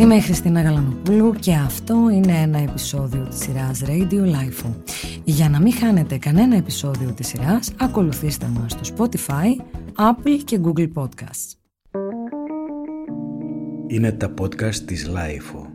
Είμαι η Χριστίνα Γαλανοπούλου και αυτό είναι ένα επεισόδιο της σειράς Radio Life. Για να μην χάνετε κανένα επεισόδιο της σειράς, ακολουθήστε μας στο Spotify, Apple και Google Podcasts. Είναι τα podcast της Life.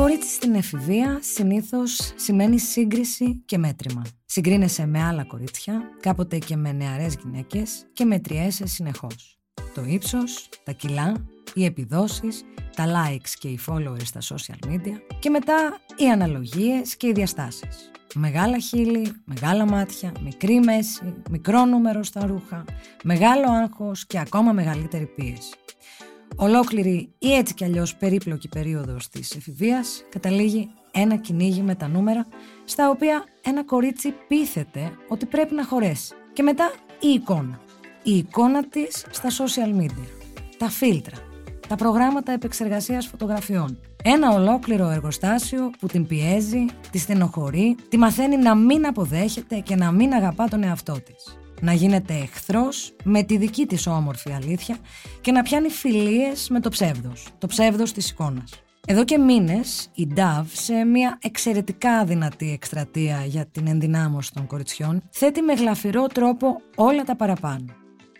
Κορίτσι στην εφηβεία συνήθως σημαίνει σύγκριση και μέτρημα. Συγκρίνεσαι με άλλα κορίτσια, κάποτε και με νεαρές γυναίκες και μετριέσαι συνεχώς. Το ύψος, τα κιλά, οι επιδόσεις, τα likes και οι followers στα social media και μετά οι αναλογίες και οι διαστάσεις. Μεγάλα χείλη, μεγάλα μάτια, μικρή μέση, μικρό νούμερο στα ρούχα, μεγάλο άγχος και ακόμα μεγαλύτερη πίεση. Ολόκληρη ή έτσι κι αλλιώς περίπλοκη περίοδος της εφηβείας καταλήγει ένα κυνήγι με τα νούμερα στα οποία ένα κορίτσι πείθεται ότι πρέπει να χωρέσει. Και μετά η εικόνα. Η εικόνα της στα social media. Τα φίλτρα. Τα προγράμματα επεξεργασίας φωτογραφιών. Ένα ολόκληρο εργοστάσιο που την πιέζει, τη στενοχωρεί, τη μαθαίνει να μην αποδέχεται και να μην αγαπά τον εαυτό της να γίνεται εχθρός με τη δική της όμορφη αλήθεια και να πιάνει φιλίες με το ψεύδος, το ψεύδος της εικόνας. Εδώ και μήνες η Dove σε μια εξαιρετικά δυνατή εκστρατεία για την ενδυνάμωση των κοριτσιών θέτει με γλαφυρό τρόπο όλα τα παραπάνω.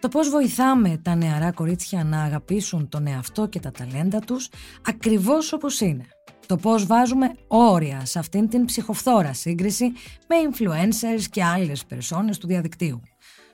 Το πώς βοηθάμε τα νεαρά κορίτσια να αγαπήσουν τον εαυτό και τα ταλέντα τους ακριβώς όπως είναι. Το πώς βάζουμε όρια σε αυτήν την ψυχοφθόρα σύγκριση με influencers και άλλες περσόνες του διαδικτύου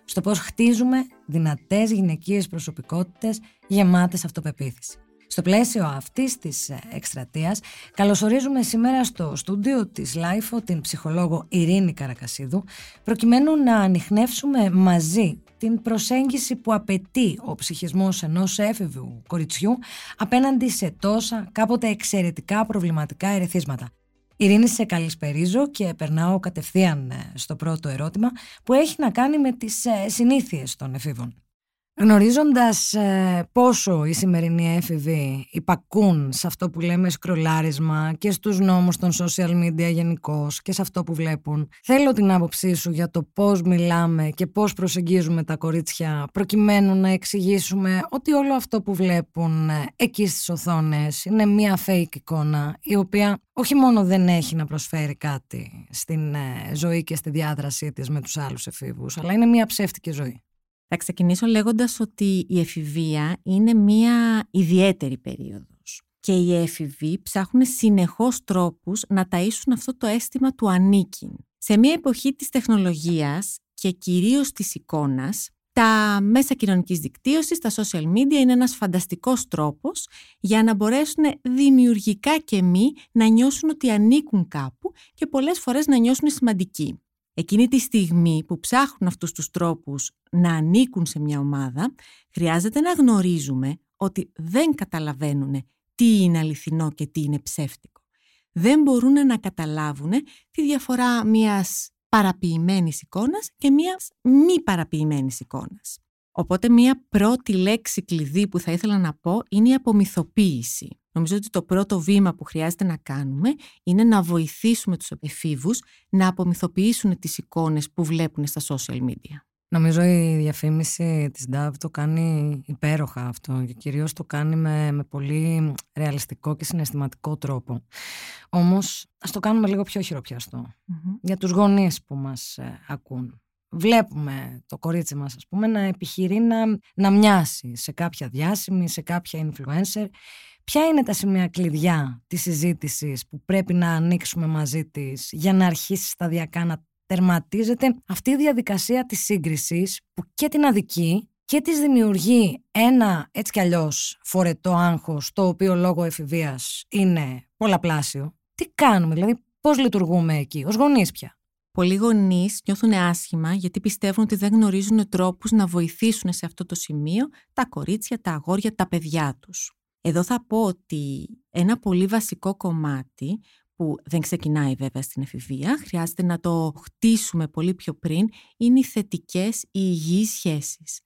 στο πώς χτίζουμε δυνατές γυναικείες προσωπικότητες γεμάτες αυτοπεποίθηση. Στο πλαίσιο αυτής της ε, εκστρατείας καλωσορίζουμε σήμερα στο στούντιο της LiFO την ψυχολόγο Ειρήνη Καρακασίδου προκειμένου να ανιχνεύσουμε μαζί την προσέγγιση που απαιτεί ο ψυχισμός ενός έφηβου κοριτσιού απέναντι σε τόσα κάποτε εξαιρετικά προβληματικά ερεθίσματα. Ειρήνη, σε καλησπερίζω και περνάω κατευθείαν ε, στο πρώτο ερώτημα που έχει να κάνει με τις ε, συνήθειες των εφήβων. Γνωρίζοντας ε, πόσο οι σημερινοί έφηβοι υπακούν σε αυτό που λέμε σκρολάρισμα και στους νόμους των social media γενικώ και σε αυτό που βλέπουν, θέλω την άποψή σου για το πώς μιλάμε και πώς προσεγγίζουμε τα κορίτσια προκειμένου να εξηγήσουμε ότι όλο αυτό που βλέπουν ε, εκεί στις οθόνες είναι μια fake εικόνα η οποία όχι μόνο δεν έχει να προσφέρει κάτι στην ε, ζωή και στη διάδρασή της με τους άλλους εφήβους, αλλά είναι μια ψεύτικη ζωή. Θα ξεκινήσω λέγοντας ότι η εφηβεία είναι μία ιδιαίτερη περίοδος και οι έφηβοι ψάχνουν συνεχώς τρόπους να ταΐσουν αυτό το αίσθημα του ανήκειν. Σε μία εποχή της τεχνολογίας και κυρίως της εικόνας, τα μέσα κοινωνικής δικτύωσης, τα social media είναι ένας φανταστικός τρόπος για να μπορέσουν δημιουργικά και μη να νιώσουν ότι ανήκουν κάπου και πολλές φορές να νιώσουν σημαντικοί. Εκείνη τη στιγμή που ψάχνουν αυτούς τους τρόπους να ανήκουν σε μια ομάδα, χρειάζεται να γνωρίζουμε ότι δεν καταλαβαίνουν τι είναι αληθινό και τι είναι ψεύτικο. Δεν μπορούν να καταλάβουν τη διαφορά μιας παραποιημένης εικόνας και μιας μη παραποιημένης εικόνας. Οπότε μια πρώτη λέξη κλειδί που θα ήθελα να πω είναι η απομυθοποίηση. Νομίζω ότι το πρώτο βήμα που χρειάζεται να κάνουμε είναι να βοηθήσουμε τους εφήβους να απομυθοποιήσουν τις εικόνες που βλέπουν στα social media. Νομίζω η διαφήμιση της DAV το κάνει υπέροχα αυτό και κυρίως το κάνει με, με πολύ ρεαλιστικό και συναισθηματικό τρόπο. Όμως ας το κάνουμε λίγο πιο χειροπιαστο για τους γονείς που μας ε, ακούν. Βλέπουμε το κορίτσι μας ας πούμε να επιχειρεί να, να μοιάσει σε κάποια διάσημη, σε κάποια influencer Ποια είναι τα σημεία κλειδιά της συζήτησης που πρέπει να ανοίξουμε μαζί της για να αρχίσει σταδιακά να τερματίζεται αυτή η διαδικασία της σύγκρισης που και την αδικεί και της δημιουργεί ένα έτσι κι αλλιώς φορετό άγχος το οποίο λόγω εφηβείας είναι πολλαπλάσιο. Τι κάνουμε, δηλαδή πώς λειτουργούμε εκεί, ως γονείς πια; Πολλοί γονείς νιώθουν άσχημα γιατί πιστεύουν ότι δεν γνωρίζουν τρόπους να βοηθήσουν σε αυτό το σημείο τα κορίτσια, τα αγόρια, τα παιδιά τους. Εδώ θα πω ότι ένα πολύ βασικό κομμάτι που δεν ξεκινάει βέβαια στην εφηβεία, χρειάζεται να το χτίσουμε πολύ πιο πριν, είναι οι θετικές, οι υγιείς σχέσεις.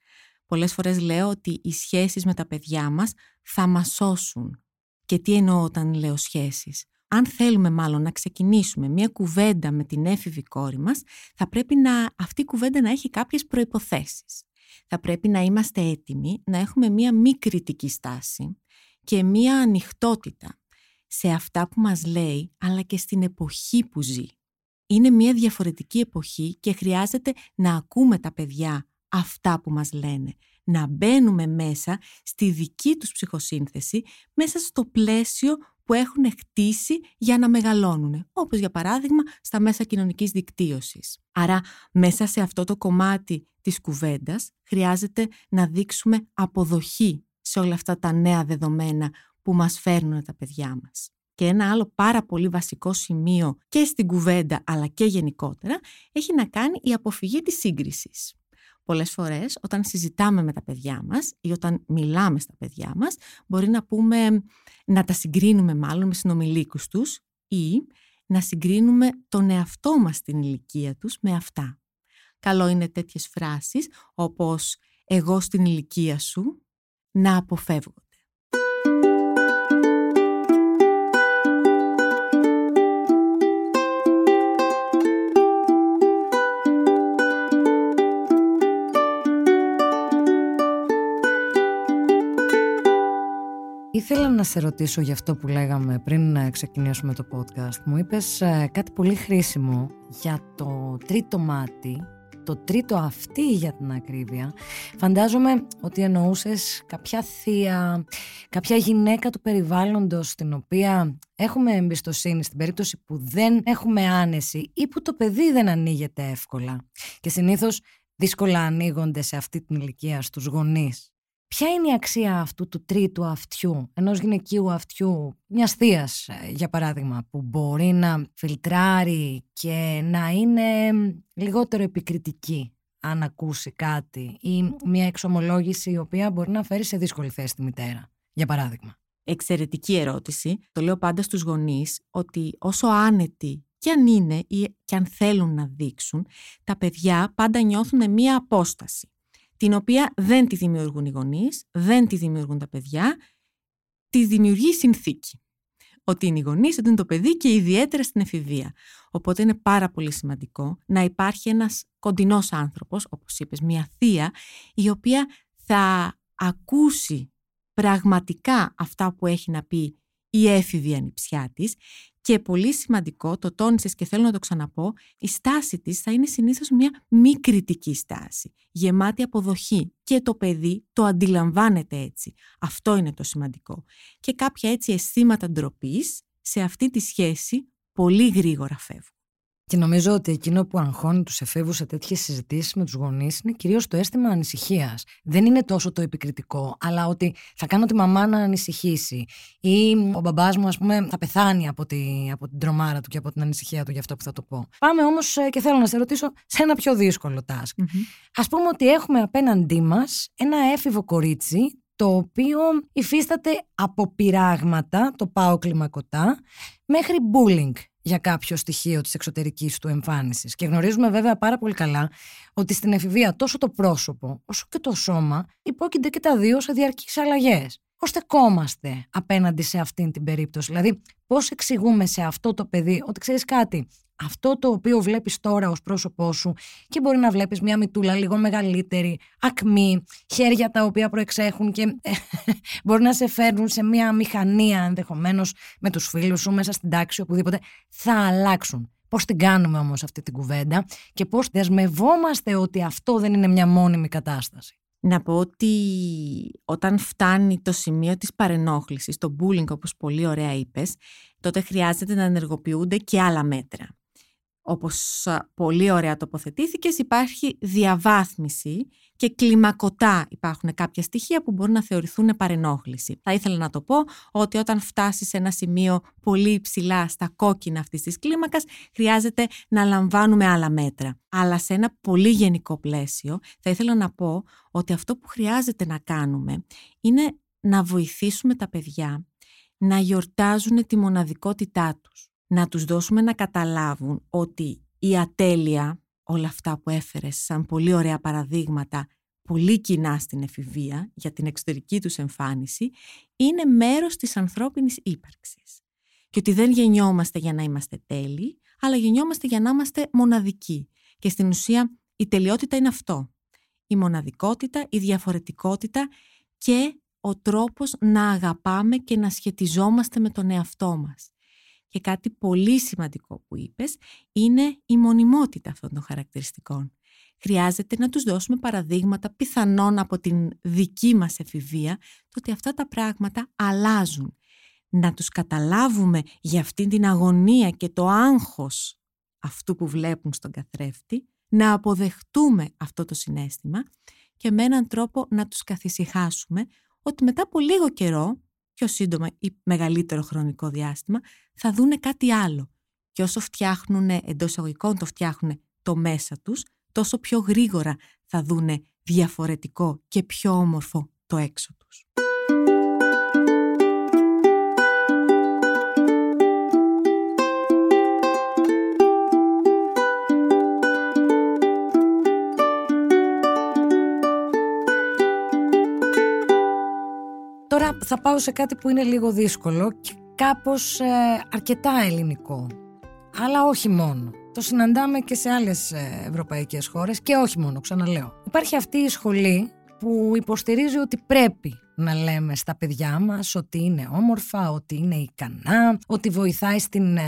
Πολλές φορές λέω ότι οι σχέσεις με τα παιδιά μας θα μας σώσουν. Και τι εννοώ όταν λέω σχέσεις; Αν θέλουμε μάλλον να ξεκινήσουμε μια κουβέντα με την έφηβη κόρη μας, θα πρέπει να, αυτή η κουβέντα να έχει κάποιες προϋποθέσεις. Θα πρέπει να είμαστε έτοιμοι να έχουμε μια μη κριτική στάση και μια ανοιχτότητα σε αυτά που μας λέει, αλλά και στην εποχή που ζει. Είναι μια διαφορετική εποχή και χρειάζεται να ακούμε τα παιδιά αυτά που μας λένε, να μπαίνουμε μέσα στη δική τους ψυχοσύνθεση, μέσα στο πλαίσιο που έχουν χτίσει για να μεγαλώνουν, όπως για παράδειγμα στα μέσα κοινωνικής δικτύωσης. Άρα μέσα σε αυτό το κομμάτι της κουβέντας χρειάζεται να δείξουμε αποδοχή σε όλα αυτά τα νέα δεδομένα που μας φέρνουν τα παιδιά μας. Και ένα άλλο πάρα πολύ βασικό σημείο και στην κουβέντα αλλά και γενικότερα έχει να κάνει η αποφυγή της σύγκρισης. Πολλές φορές όταν συζητάμε με τα παιδιά μας ή όταν μιλάμε στα παιδιά μας μπορεί να πούμε να τα συγκρίνουμε μάλλον με συνομιλίκους τους ή να συγκρίνουμε τον εαυτό μας στην ηλικία τους με αυτά. Καλό είναι τέτοιες φράσεις όπως «εγώ στην ηλικία σου» να αποφεύγω. Ήθελα να σε ρωτήσω για αυτό που λέγαμε πριν να ξεκινήσουμε το podcast. Μου είπες ε, κάτι πολύ χρήσιμο για το τρίτο μάτι, το τρίτο αυτή για την ακρίβεια. Φαντάζομαι ότι εννοούσες κάποια θεία, κάποια γυναίκα του περιβάλλοντος στην οποία έχουμε εμπιστοσύνη στην περίπτωση που δεν έχουμε άνεση ή που το παιδί δεν ανοίγεται εύκολα και συνήθως δύσκολα ανοίγονται σε αυτή την ηλικία στους γονείς. Ποια είναι η αξία αυτού του τρίτου αυτιού, ενός γυναικείου αυτιού, μιας θείας, ε, για παράδειγμα, που μπορεί να φιλτράρει και να είναι λιγότερο επικριτική αν ακούσει κάτι ή μια εξομολόγηση η οποία μπορεί να φέρει σε δύσκολη θέση τη μητέρα, για παράδειγμα; Εξαιρετική ερώτηση. Το λέω πάντα στους γονείς ότι όσο άνετοι και αν είναι ή και αν θέλουν να δείξουν, τα παιδιά πάντα νιώθουν μία απόσταση την οποία δεν τη δημιουργούν οι γονείς, δεν τη δημιουργούν τα παιδιά, τη δημιουργεί η συνθήκη. Ότι είναι οι γονείς, ότι είναι το παιδί και ιδιαίτερα στην εφηβεία. Οπότε είναι πάρα πολύ σημαντικό να υπάρχει ένας κοντινός άνθρωπος, όπως είπες, μια θεία, η οποία θα ακούσει πραγματικά αυτά που έχει να πει η έφηβη ανιψιά της και πολύ σημαντικό, το τόνισες και θέλω να το ξαναπώ, η στάση της θα είναι συνήθως μια μη κριτική στάση, γεμάτη αποδοχή και το παιδί το αντιλαμβάνεται έτσι. Αυτό είναι το σημαντικό. Και κάποια έτσι αισθήματα ντροπής σε αυτή τη σχέση πολύ γρήγορα φεύγουν. Και νομίζω ότι εκείνο που αγχώνει τους εφήβους σε τέτοιες συζητήσεις με τους γονείς είναι κυρίως το αίσθημα ανησυχίας. Δεν είναι τόσο το επικριτικό, αλλά ότι θα κάνω τη μαμά να ανησυχήσει. Ή ο μπαμπάς μου, ας πούμε, θα πεθάνει από, τη, από την τρομάρα του και από την ανησυχία του για αυτό που θα το πω. Πάμε όμως ε, και θέλω να σε ρωτήσω σε ένα πιο δύσκολο task. Α πούμε ότι έχουμε απέναντί μας ένα έφηβο κορίτσι το οποίο υφίσταται από πειράγματα, το πάω κλιμακωτά, μέχρι bullying για κάποιο στοιχείο της εξωτερικής του εμφάνισης. Και γνωρίζουμε βέβαια πάρα πολύ καλά ότι στην εφηβεία τόσο το πρόσωπο όσο και το σώμα υπόκεινται και τα δύο σε διαρκείς αλλαγές. Πώς στεκόμαστε απέναντι σε αυτήν την περίπτωση; Δηλαδή πώς εξηγούμε σε αυτό το παιδί ότι ξέρεις κάτι, αυτό το οποίο βλέπεις τώρα ως πρόσωπό σου και μπορεί να βλέπεις μια μητούλα λίγο μεγαλύτερη, ακμή, χέρια τα οποία προεξέχουν και ε, μπορεί να σε φέρνουν σε μια μηχανία ενδεχομένως με τους φίλους σου μέσα στην τάξη οπουδήποτε, θα αλλάξουν. Πώς την κάνουμε όμως αυτή την κουβέντα και πώς δεσμευόμαστε ότι αυτό δεν είναι μια μόνιμη κατάσταση; Να πω ότι όταν φτάνει το σημείο της παρενόχλησης, το bullying όπως πολύ ωραία είπες, τότε χρειάζεται να ενεργοποιούνται και άλλα μέτρα όπως πολύ ωραία τοποθετήθηκες, υπάρχει διαβάθμιση και κλιμακωτά υπάρχουν κάποια στοιχεία που μπορούν να θεωρηθούν παρενόχληση. Θα ήθελα να το πω ότι όταν φτάσεις σε ένα σημείο πολύ υψηλά στα κόκκινα αυτής της κλίμακας, χρειάζεται να λαμβάνουμε άλλα μέτρα. Αλλά σε ένα πολύ γενικό πλαίσιο, θα ήθελα να πω ότι αυτό που χρειάζεται να κάνουμε είναι να βοηθήσουμε τα παιδιά να γιορτάζουν τη μοναδικότητά τους να τους δώσουμε να καταλάβουν ότι η ατέλεια, όλα αυτά που έφερες σαν πολύ ωραία παραδείγματα, πολύ κοινά στην εφηβεία για την εξωτερική τους εμφάνιση, είναι μέρος της ανθρώπινης ύπαρξης. και ότι δεν γεννιόμαστε για να είμαστε τέλειοι, αλλά γεννιόμαστε για να είμαστε μοναδικοί. Και στην ουσία η τελειότητα είναι αυτό. Η μοναδικότητα, η διαφορετικότητα και ο τρόπος να αγαπάμε και να σχετιζόμαστε με τον εαυτό μας. Και κάτι πολύ σημαντικό που είπες είναι η μονιμότητα αυτών των χαρακτηριστικών. Χρειάζεται να τους δώσουμε παραδείγματα πιθανόν από την δική μας εφηβεία το ότι αυτά τα πράγματα αλλάζουν. Να τους καταλάβουμε για αυτήν την αγωνία και το άγχος αυτού που βλέπουν στον καθρέφτη, να αποδεχτούμε αυτό το συνέστημα και με έναν τρόπο να τους καθησυχάσουμε ότι μετά από λίγο καιρό, πιο σύντομα ή μεγαλύτερο χρονικό διάστημα, θα δούνε κάτι άλλο. Και όσο φτιάχνουν εντός εισαγωγικών το φτιάχνουν το μέσα τους, τόσο πιο γρήγορα θα δούνε διαφορετικό και πιο όμορφο το έξω τους. Τώρα θα πάω σε κάτι που είναι λίγο δύσκολο και κάπως ε, αρκετά ελληνικό. Αλλά όχι μόνο. Το συναντάμε και σε άλλες ε, ευρωπαϊκές χώρες και όχι μόνο, ξαναλέω. Υπάρχει αυτή η σχολή που υποστηρίζει ότι πρέπει να λέμε στα παιδιά μας ότι είναι όμορφα, ότι είναι ικανά, ότι βοηθάει στην ε,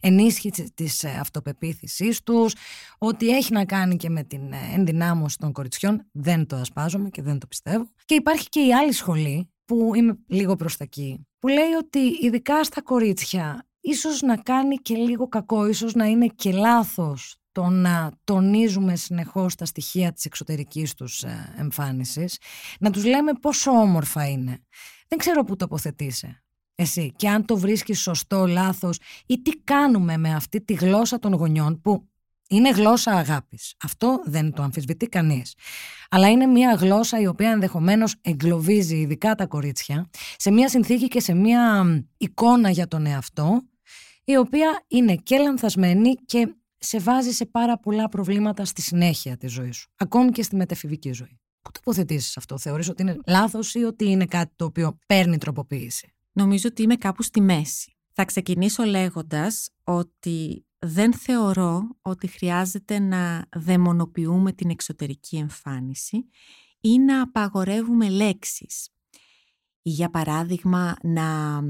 ενίσχυση της αυτοπεποίθησής τους, ότι έχει να κάνει και με την ενδυνάμωση των κοριτσιών. Δεν το ασπάζομαι και δεν το πιστεύω. Και υπάρχει και η άλλη σχολή που είμαι λίγο προς τα εκεί, που λέει ότι ειδικά στα κορίτσια ίσως να κάνει και λίγο κακό, ίσως να είναι και λάθος το να τονίζουμε συνεχώς τα στοιχεία της εξωτερικής τους ε, εμφάνισης, να τους λέμε πόσο όμορφα είναι. Δεν ξέρω πού τοποθετείσαι εσύ και αν το βρίσκεις σωστό, λάθος ή τι κάνουμε με αυτή τη γλώσσα των γονιών που είναι γλώσσα αγάπης. Αυτό δεν το αμφισβητεί κανείς. Αλλά είναι μια γλώσσα η οποία ενδεχομένως εγκλωβίζει ειδικά τα κορίτσια σε μια συνθήκη και σε μια εικόνα για τον εαυτό η οποία είναι και λανθασμένη και σε βάζει σε πάρα πολλά προβλήματα στη συνέχεια της ζωής σου. Ακόμη και στη μετεφηβική ζωή. Πού τοποθετήσεις αυτό, θεωρείς ότι είναι λάθος ή ότι είναι κάτι το οποίο παίρνει τροποποίηση; Νομίζω ότι είμαι κάπου στη μέση. Θα ξεκινήσω λέγοντας ότι δεν θεωρώ ότι χρειάζεται να δαιμονοποιούμε την εξωτερική εμφάνιση ή να απαγορεύουμε λέξεις. Ή για παράδειγμα να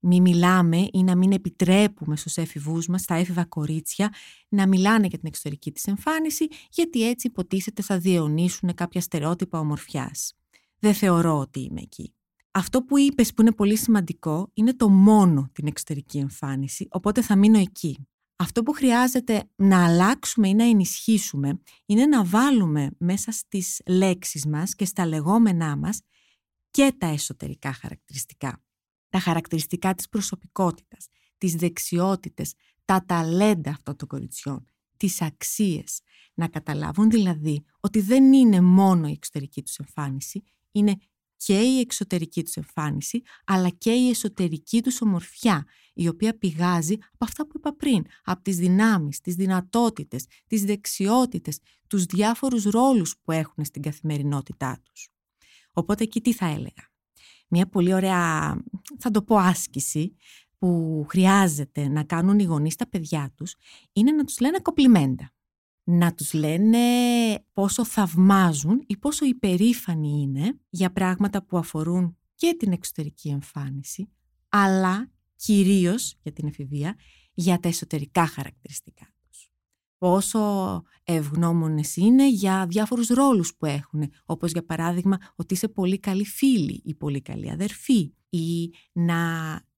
μην μιλάμε ή να μην επιτρέπουμε στους έφηβούς μας, στα έφηβα κορίτσια, να μιλάνε για την εξωτερική της εμφάνιση, γιατί έτσι υποτίθεται θα διαιωνίσουν κάποια στερεότυπα ομορφιάς. Δεν θεωρώ ότι είμαι εκεί. Αυτό που είπες που είναι πολύ σημαντικό είναι το μόνο την εξωτερική εμφάνιση, οπότε θα μείνω εκεί. Αυτό που χρειάζεται να αλλάξουμε ή να ενισχύσουμε είναι να βάλουμε μέσα στις λέξεις μας και στα λεγόμενά μας και τα εσωτερικά χαρακτηριστικά. Τα χαρακτηριστικά της προσωπικότητας, τις δεξιότητες, τα ταλέντα αυτών των κοριτσιών, τις αξίες. Να καταλάβουν δηλαδή ότι δεν είναι μόνο η εξωτερική τους εμφάνιση, είναι και η εξωτερική τους εμφάνιση, αλλά και η εσωτερική τους ομορφιά, η οποία πηγάζει από αυτά που είπα πριν, από τις δυνάμεις, τις δυνατότητες, τις δεξιότητες, τους διάφορους ρόλους που έχουν στην καθημερινότητά τους. Οπότε εκεί τι θα έλεγα. Μια πολύ ωραία, θα το πω άσκηση, που χρειάζεται να κάνουν οι γονείς τα παιδιά τους, είναι να τους λένε κοπλιμέντα να τους λένε πόσο θαυμάζουν ή πόσο υπερήφανοι είναι για πράγματα που αφορούν και την εξωτερική εμφάνιση, αλλά κυρίως για την εφηβεία, για τα εσωτερικά χαρακτηριστικά τους. Πόσο ευγνώμονες είναι για διάφορους ρόλους που έχουν, όπως για παράδειγμα ότι είσαι πολύ καλή φίλη ή πολύ καλή αδερφή ή να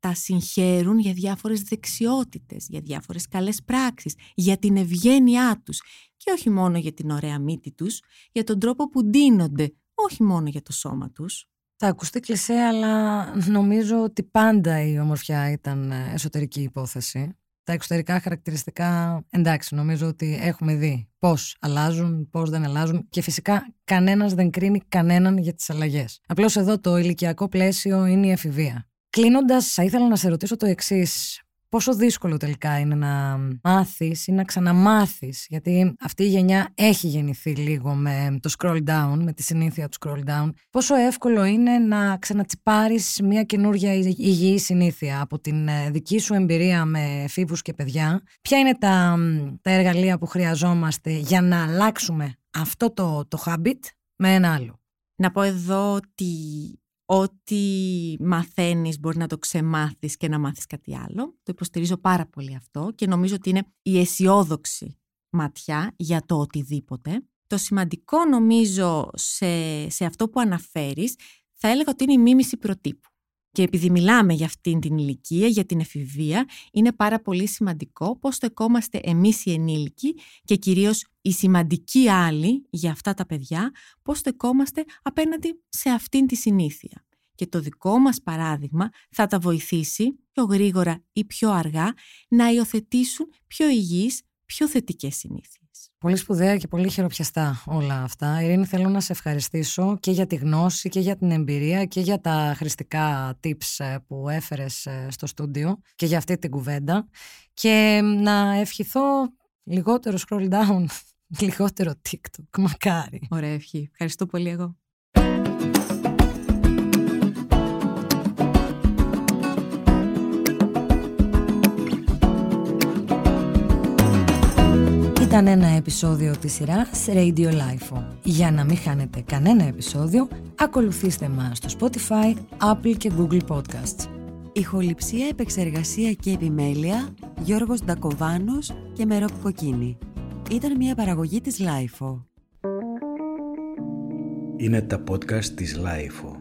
τα συγχαίρουν για διάφορες δεξιότητες, για διάφορες καλές πράξεις, για την ευγένειά τους και όχι μόνο για την ωραία μύτη τους, για τον τρόπο που ντύνονται, όχι μόνο για το σώμα τους. Θα ακουστεί κλεισέ, αλλά νομίζω ότι πάντα η ομορφιά ήταν εσωτερική υπόθεση. Τα εξωτερικά χαρακτηριστικά, εντάξει, νομίζω ότι έχουμε δει πώς αλλάζουν, πώς δεν αλλάζουν και φυσικά κανένας δεν κρίνει κανέναν για τις αλλαγές. Απλώς εδώ το ηλικιακό πλαίσιο είναι η εφηβεία. Κλείνοντας, θα ήθελα να σε ρωτήσω το εξής. πόσο δύσκολο τελικά είναι να μάθεις ή να ξαναμάθεις, γιατί αυτή η γενιά έχει γεννηθεί λίγο με το scroll down, με τη συνήθεια του scroll down, πόσο εύκολο είναι να ξανατσιπάρεις μια καινούργια υγιή συνήθεια από την ε, δική σου εμπειρία με φίβους και παιδιά; Ποια είναι τα, τα εργαλεία που χρειαζόμαστε για να αλλάξουμε αυτό το, το habit με ένα άλλο; Να πω εδώ ότι ό,τι μαθαίνεις μπορεί να το ξεμάθεις και να μάθεις κάτι άλλο. Το υποστηρίζω πάρα πολύ αυτό και νομίζω ότι είναι η αισιόδοξη ματιά για το οτιδήποτε. Το σημαντικό νομίζω σε, σε αυτό που αναφέρεις θα έλεγα ότι είναι η μίμηση προτύπου. Και επειδή μιλάμε για αυτήν την ηλικία, για την εφηβεία, είναι πάρα πολύ σημαντικό πώς στεκόμαστε εμείς οι ενήλικοι και κυρίως οι σημαντικοί άλλοι για αυτά τα παιδιά, πώς στεκόμαστε απέναντι σε αυτήν τη συνήθεια. Και το δικό μας παράδειγμα θα τα βοηθήσει πιο γρήγορα ή πιο αργά να υιοθετήσουν πιο υγιείς, πιο θετικές συνήθειες. Πολύ σπουδαία και πολύ χειροπιαστά όλα αυτά. Ειρήνη, θέλω να σε ευχαριστήσω και για τη γνώση και για την εμπειρία και για τα χρηστικά tips ε, που έφερες ε, στο στούντιο και για αυτή την κουβέντα και να ευχηθώ λιγότερο scroll down, λιγότερο TikTok, μακάρι. Ωραία ευχή. Ευχαριστώ πολύ εγώ. Ήταν ένα επεισόδιο της σειράς Radio Life. Για να μην χάνετε κανένα επεισόδιο, ακολουθήστε μας στο Spotify, Apple και Google Podcasts. Ηχοληψία, επεξεργασία και επιμέλεια, Γιώργος Ντακοβάνος και Μερόπ Κοκκίνη. Ήταν μια παραγωγή της Lifeo. Είναι τα podcast της Lifeo.